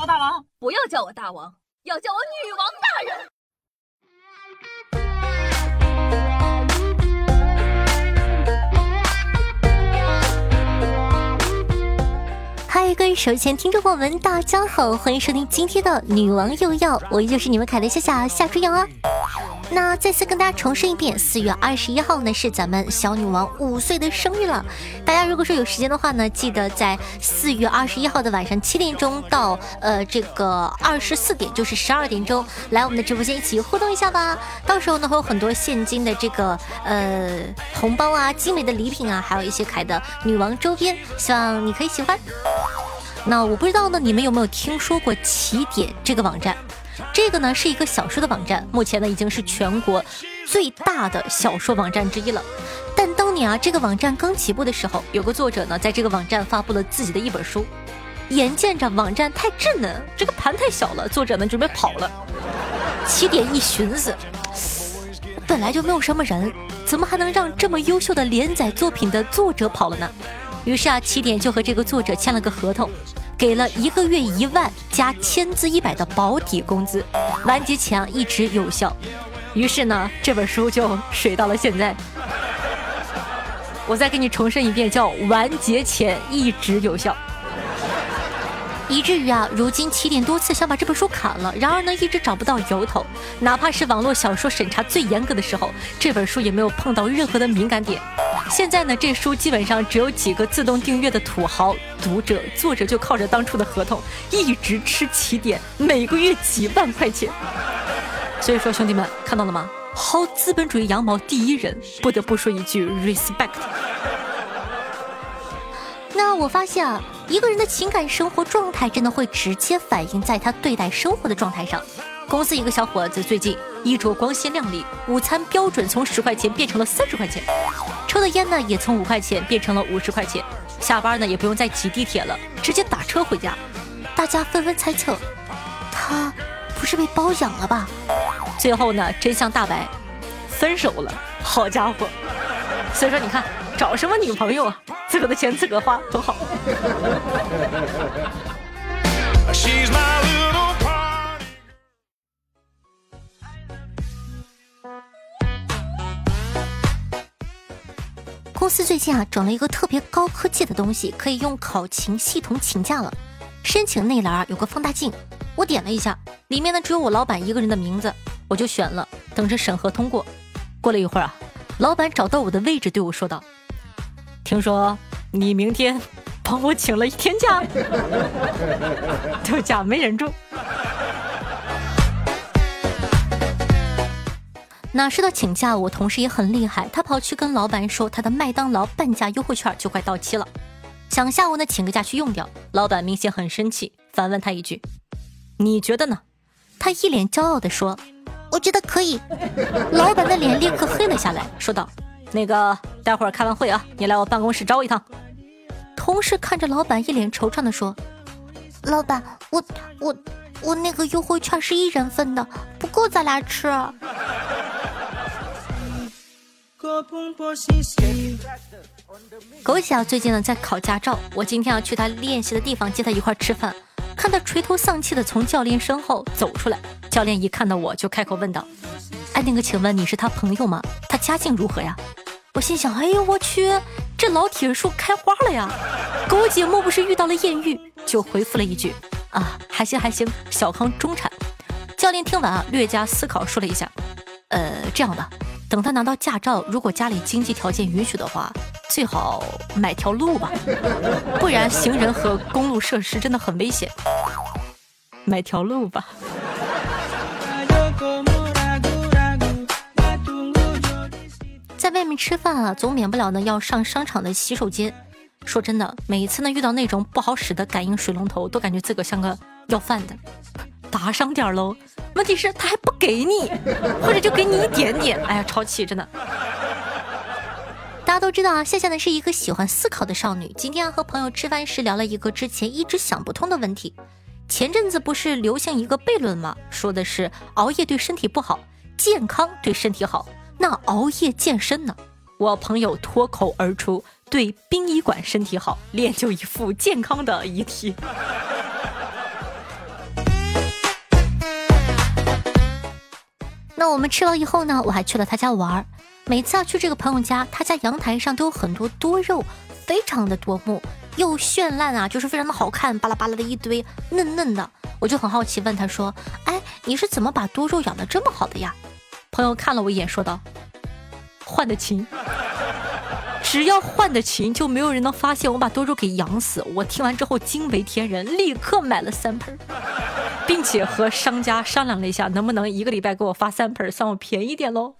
我大王，不要叫我大王，要叫我女王大人。嗨，各位手前听众朋友们，大家好，欢迎收听今天的女王又要，我依旧是你们凯的夏夏夏春阳啊。那再次跟大家重申一遍，四月二十一号呢是咱们小女王五岁的生日了。大家如果说有时间的话呢，记得在四月二十一号的晚上七点钟到呃这个二十四点，就是十二点钟来我们的直播间一起互动一下吧。到时候呢会有很多现金的这个呃红包啊、精美的礼品啊，还有一些凯的女王周边，希望你可以喜欢。那我不知道呢，你们有没有听说过起点这个网站？这个呢是一个小说的网站，目前呢已经是全国最大的小说网站之一了。但当年啊，这个网站刚起步的时候，有个作者呢在这个网站发布了自己的一本书。眼见着网站太稚嫩，这个盘太小了，作者呢准备跑了。起点一寻思，本来就没有什么人，怎么还能让这么优秀的连载作品的作者跑了呢？于是啊，起点就和这个作者签了个合同。给了一个月一万加千字一百的保底工资，完结前一直有效。于是呢，这本书就水到了现在。我再给你重申一遍，叫完结前一直有效。以至于啊，如今起点多次想把这本书砍了，然而呢，一直找不到由头。哪怕是网络小说审查最严格的时候，这本书也没有碰到任何的敏感点。现在呢，这书基本上只有几个自动订阅的土豪读者，作者就靠着当初的合同一直吃起点，每个月几万块钱。所以说，兄弟们看到了吗？薅资本主义羊毛第一人，不得不说一句 respect。那我发现啊，一个人的情感生活状态真的会直接反映在他对待生活的状态上。公司一个小伙子最近衣着光鲜亮丽，午餐标准从十块钱变成了三十块钱，抽的烟呢也从五块钱变成了五十块钱，下班呢也不用再挤地铁了，直接打车回家。大家纷纷猜测，他不是被包养了吧？最后呢，真相大白，分手了。好家伙！所以说你看，找什么女朋友啊？自个的钱自个花多好。公司最近啊，整了一个特别高科技的东西，可以用考勤系统请假了。申请内栏有个放大镜，我点了一下，里面呢只有我老板一个人的名字，我就选了，等着审核通过。过了一会儿啊，老板找到我的位置，对我说道：“听说。”你明天帮我请了一天假，这假没忍住。那说到请假，我同事也很厉害，他跑去跟老板说他的麦当劳半价优惠券就快到期了，想下午呢请个假去用掉。老板明显很生气，反问他一句：“你觉得呢？”他一脸骄傲的说：“我觉得可以。”老板的脸立刻黑了下来，说道：“那个，待会儿开完会啊，你来我办公室找我一趟。”同事看着老板，一脸惆怅的说：“老板，我我我那个优惠券是一人份的，不够咱俩吃。”狗姐啊，最近呢在考驾照，我今天要去他练习的地方接他一块吃饭，看他垂头丧气的从教练身后走出来，教练一看到我就开口问道：“哎，那个，请问你是他朋友吗？他家境如何呀？”我心想：“哎呦我去！”这老铁树开花了呀！狗姐莫不是遇到了艳遇？就回复了一句：“啊，还行还行，小康中产。”教练听完啊，略加思考说了一下：“呃，这样的，等他拿到驾照，如果家里经济条件允许的话，最好买条路吧，不然行人和公路设施真的很危险。买条路吧。”面吃饭啊，总免不了呢要上商场的洗手间。说真的，每一次呢遇到那种不好使的感应水龙头，都感觉自个像个要饭的。打赏点喽，问题是他还不给你，或者就给你一点点。哎呀，超气，真的。大家都知道啊，夏夏呢是一个喜欢思考的少女。今天啊和朋友吃饭时聊了一个之前一直想不通的问题。前阵子不是流行一个悖论吗？说的是熬夜对身体不好，健康对身体好。那熬夜健身呢？我朋友脱口而出，对殡仪馆身体好，练就一副健康的遗体。那我们吃完以后呢，我还去了他家玩。每次要去这个朋友家，他家阳台上都有很多多肉，非常的夺目，又绚烂啊，就是非常的好看，巴拉巴拉的一堆，嫩嫩的。我就很好奇问他说，哎，你是怎么把多肉养的这么好的呀？朋友看了我一眼，说道：“换的勤。”只要换的勤，就没有人能发现我把多肉给养死。我听完之后惊为天人，立刻买了三盆，并且和商家商量了一下，能不能一个礼拜给我发三盆，算我便宜点喽。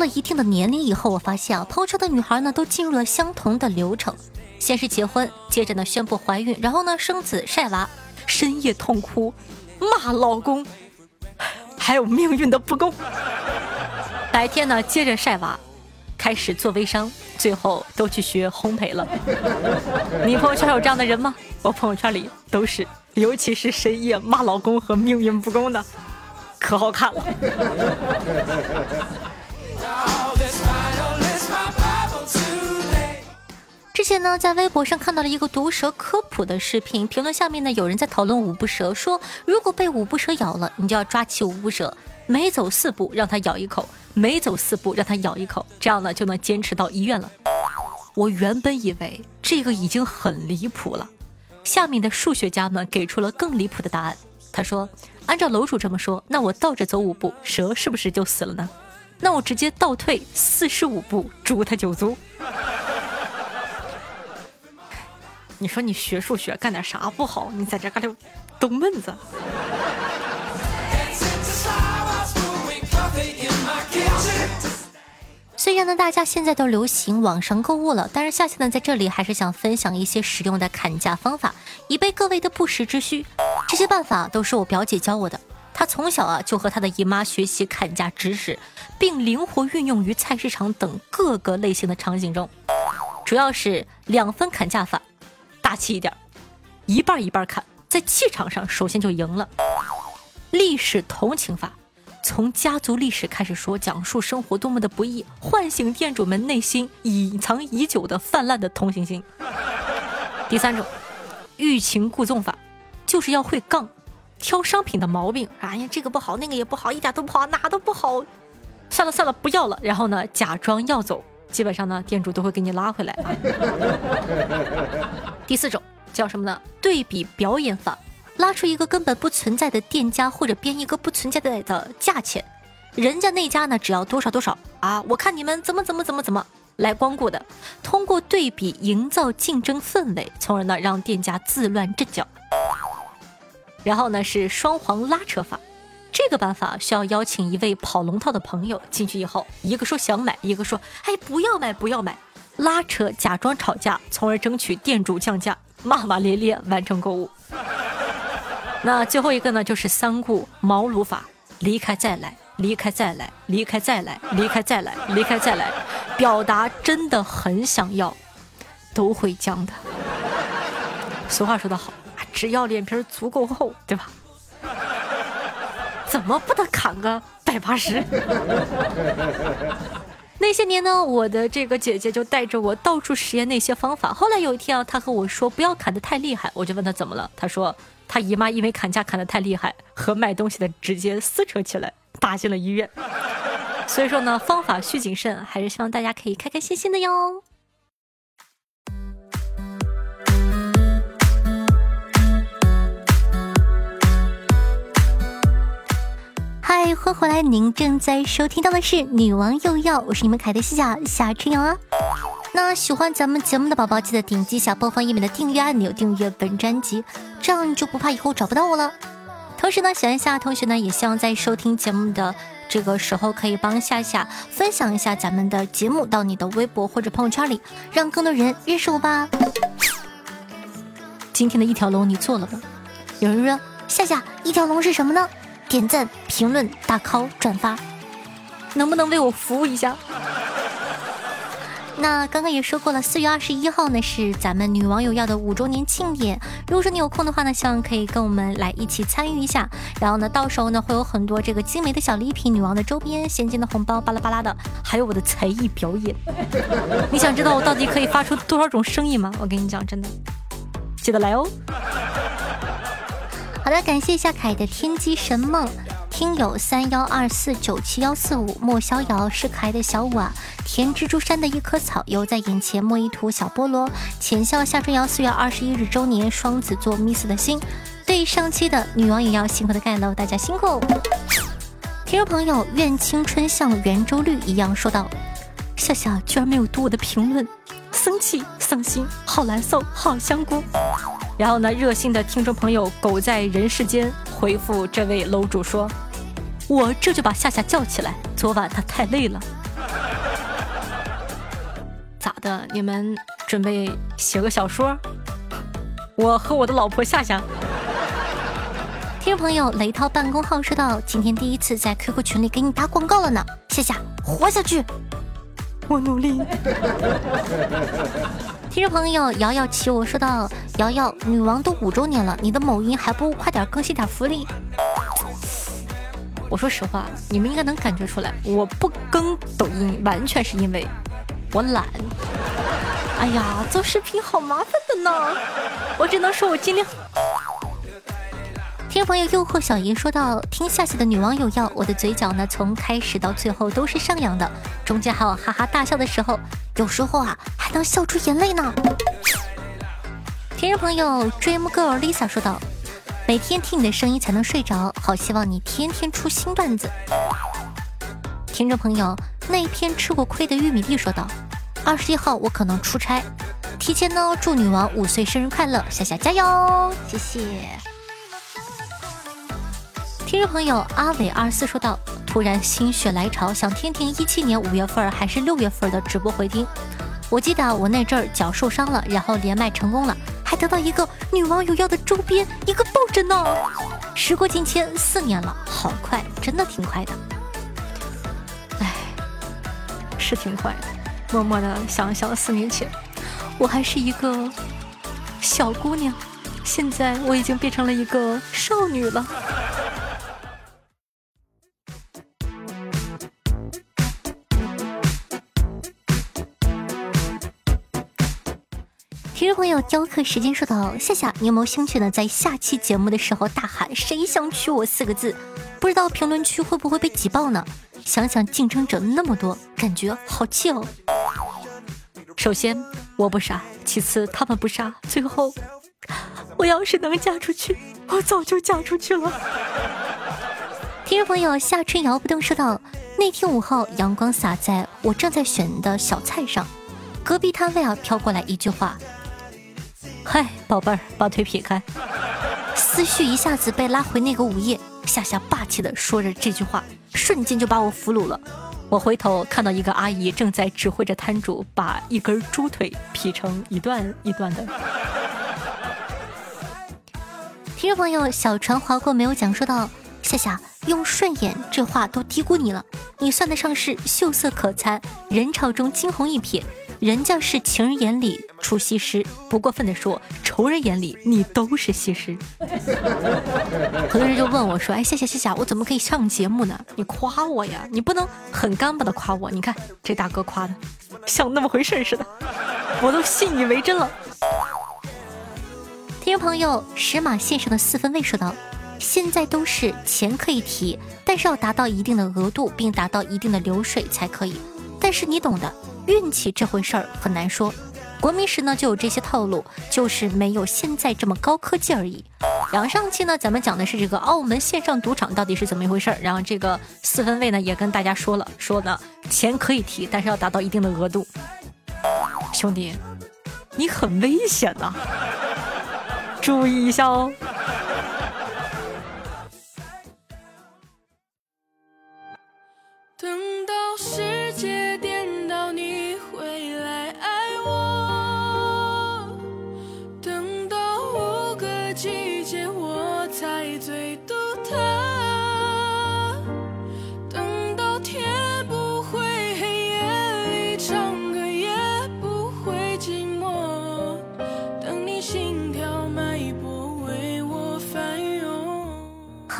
了一定的年龄以后，我发现啊，朋友圈的女孩呢，都进入了相同的流程。先是结婚，接着呢宣布怀孕，然后呢生子晒娃，深夜痛哭，骂老公，还有命运的不公。白天呢接着晒娃，开始做微商，最后都去学烘焙了。你朋友圈有这样的人吗？我朋友圈里都是，尤其是深夜骂老公和命运不公的，可好看了。前呢，在微博上看到了一个毒蛇科普的视频，评论下面呢，有人在讨论五步蛇，说如果被五步蛇咬了，你就要抓起五步蛇，每走四步让它咬一口，每走四步让它咬一口，这样呢就能坚持到医院了。我原本以为这个已经很离谱了，下面的数学家们给出了更离谱的答案。他说，按照楼主这么说，那我倒着走五步，蛇是不是就死了呢？那我直接倒退四十五步，诛他九族。你说你学数学干点啥不好？你在这嘎溜逗闷子。虽然呢，大家现在都流行网上购物了，但是夏夏呢在这里还是想分享一些实用的砍价方法，以备各位的不时之需。这些办法都是我表姐教我的，她从小啊就和她的姨妈学习砍价知识，并灵活运用于菜市场等各个类型的场景中，主要是两分砍价法。大气一点，一半一半看，在气场上首先就赢了。历史同情法，从家族历史开始说，讲述生活多么的不易，唤醒店主们内心隐藏已久的泛滥的同情心。第三种，欲擒故纵法，就是要会杠，挑商品的毛病。哎呀，这个不好，那个也不好，一点都不好，哪都不好。算了算了，不要了。然后呢，假装要走。基本上呢，店主都会给你拉回来。第四种叫什么呢？对比表演法，拉出一个根本不存在的店家，或者编一个不存在的价钱，人家那家呢只要多少多少啊？我看你们怎么怎么怎么怎么来光顾的，通过对比营造竞争氛围，从而呢让店家自乱阵脚。然后呢是双黄拉扯法。这个办法需要邀请一位跑龙套的朋友进去以后，一个说想买，一个说哎不要买不要买，拉扯假装吵架，从而争取店主降价，骂骂咧咧完成购物。那最后一个呢，就是三顾茅庐法：离开再来，离开再来，离开再来，离开再来，离开再来，表达真的很想要，都会降的。俗话说得好，只要脸皮足够厚，对吧？怎么不得砍个百八十？那些年呢，我的这个姐姐就带着我到处实验那些方法。后来有一天啊，她和我说不要砍得太厉害，我就问她怎么了。她说她姨妈因为砍价砍得太厉害，和卖东西的直接撕扯起来，打进了医院。所以说呢，方法需谨慎，还是希望大家可以开开心心的哟。嗨，欢迎回来！您正在收听到的是《女王又要》，我是你们凯的西夏夏春瑶啊。那喜欢咱们节目的宝宝，记得点击下播放页面的订阅按钮，订阅本专辑，这样就不怕以后找不到我了。同时呢，喜欢夏同学呢，也希望在收听节目的这个时候，可以帮夏夏分享一下咱们的节目到你的微博或者朋友圈里，让更多人认识我吧。今天的一条龙你做了吗？有人说夏夏，一条龙是什么呢？点赞、评论、打 call、转发，能不能为我服务一下？那刚刚也说过了，四月二十一号呢是咱们女网友要的五周年庆典。如果说你有空的话呢，希望可以跟我们来一起参与一下。然后呢，到时候呢会有很多这个精美的小礼品、女王的周边、现金的红包，巴拉巴拉的，还有我的才艺表演。你想知道我到底可以发出多少种声音吗？我跟你讲，真的，记得来哦。好的，感谢一下凯的天机神梦。听友三幺二四九七幺四五莫逍遥是可爱的小五啊，甜蜘蛛山的一棵草犹在眼前，莫一图小菠萝，浅笑夏春瑶四月二十一日周年，双子座 miss 的心，对上期的女王也要辛苦的盖楼，大家辛苦。听众朋友，愿青春像圆周率一样说道：夏夏居然没有读我的评论，生气伤心，好难受，好香菇。然后呢，热心的听众朋友狗在人世间回复这位楼主说。我这就把夏夏叫起来。昨晚他太累了，咋的？你们准备写个小说？我和我的老婆夏夏。听众朋友雷涛办公号说道，今天第一次在 QQ 群里给你打广告了呢，夏夏活下去，我努力。听众朋友瑶瑶骑我说到，瑶瑶女王都五周年了，你的某音还不快点更新点福利。我说实话，你们应该能感觉出来，我不更抖音完全是因为我懒。哎呀，做视频好麻烦的呢，我只能说我尽量。听众朋友诱惑小姨说到，听夏夏的女网友要我的嘴角呢，从开始到最后都是上扬的，中间还有哈哈大笑的时候，有时候啊还能笑出眼泪呢。听众朋友 Dream Girl Lisa 说道。每天听你的声音才能睡着，好希望你天天出新段子。听众朋友，那一片吃过亏的玉米地说道：“二十一号我可能出差，提前呢祝女王五岁生日快乐，夏夏加油，谢谢。”听众朋友阿伟二四说道：“突然心血来潮，想听听一七年五月份还是六月份的直播回听。我记得我那阵儿脚受伤了，然后连麦成功了。”还得到一个女网友要的周边，一个抱枕呢。时过境迁，四年了，好快，真的挺快的。哎，是挺快的。默默的想想，四年前，我还是一个小姑娘，现在我已经变成了一个少女了。听众朋友，雕刻时间说道：“夏夏，你有没有兴趣呢？在下期节目的时候大喊‘谁想娶我’四个字，不知道评论区会不会被挤爆呢？想想竞争者那么多，感觉好气哦。首先我不傻，其次他们不傻，最后我要是能嫁出去，我早就嫁出去了。”听众朋友，夏春瑶不动说道：“那天午后，阳光洒在我正在选的小菜上，隔壁摊位啊飘过来一句话。”嗨，宝贝儿，把腿撇开。思绪一下子被拉回那个午夜，夏夏霸气的说着这句话，瞬间就把我俘虏了。我回头看到一个阿姨正在指挥着摊主把一根猪腿劈成一段一段的。听众朋友，小船划过没有讲，说到夏夏用顺眼这话都低估你了，你算得上是秀色可餐，人潮中惊鸿一瞥。人家是情人眼里出西施，不过分的说，仇人眼里你都是西施。很多人就问我说：“哎，谢谢谢谢，我怎么可以上节目呢？你夸我呀，你不能很干巴的夸我。你看这大哥夸的，像那么回事似的，我都信以为真了。”听众朋友，石马线上的四分卫说道：“现在都是钱可以提，但是要达到一定的额度，并达到一定的流水才可以。但是你懂的。”运气这回事儿很难说，国民时呢就有这些套路，就是没有现在这么高科技而已。然后上期呢咱们讲的是这个澳门线上赌场到底是怎么一回事儿，然后这个四分位呢也跟大家说了，说呢钱可以提，但是要达到一定的额度。兄弟，你很危险呐，注意一下哦。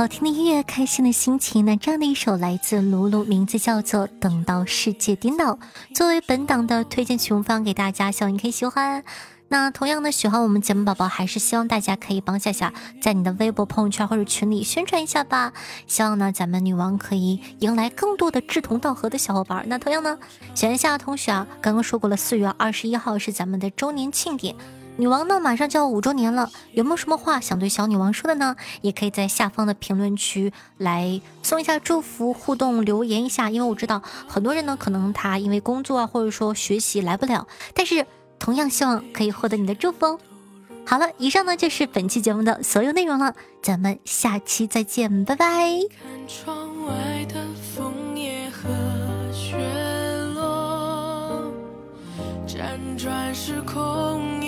好听的音乐，开心的心情。那这样的一首来自卢卢，名字叫做《等到世界颠倒》，作为本档的推荐曲目放给大家，希望你可以喜欢。那同样的，喜欢我们节目宝宝，还是希望大家可以帮夏夏在你的微博、朋友圈或者群里宣传一下吧。希望呢，咱们女王可以迎来更多的志同道合的小伙伴。那同样呢，喜欢夏同学啊，刚刚说过了，四月二十一号是咱们的周年庆典。女王呢，马上就要五周年了，有没有什么话想对小女王说的呢？也可以在下方的评论区来送一下祝福，互动留言一下。因为我知道很多人呢，可能他因为工作啊，或者说学习来不了，但是同样希望可以获得你的祝福哦。好了，以上呢就是本期节目的所有内容了，咱们下期再见，拜拜。看窗外的枫叶和雪落，辗转时空。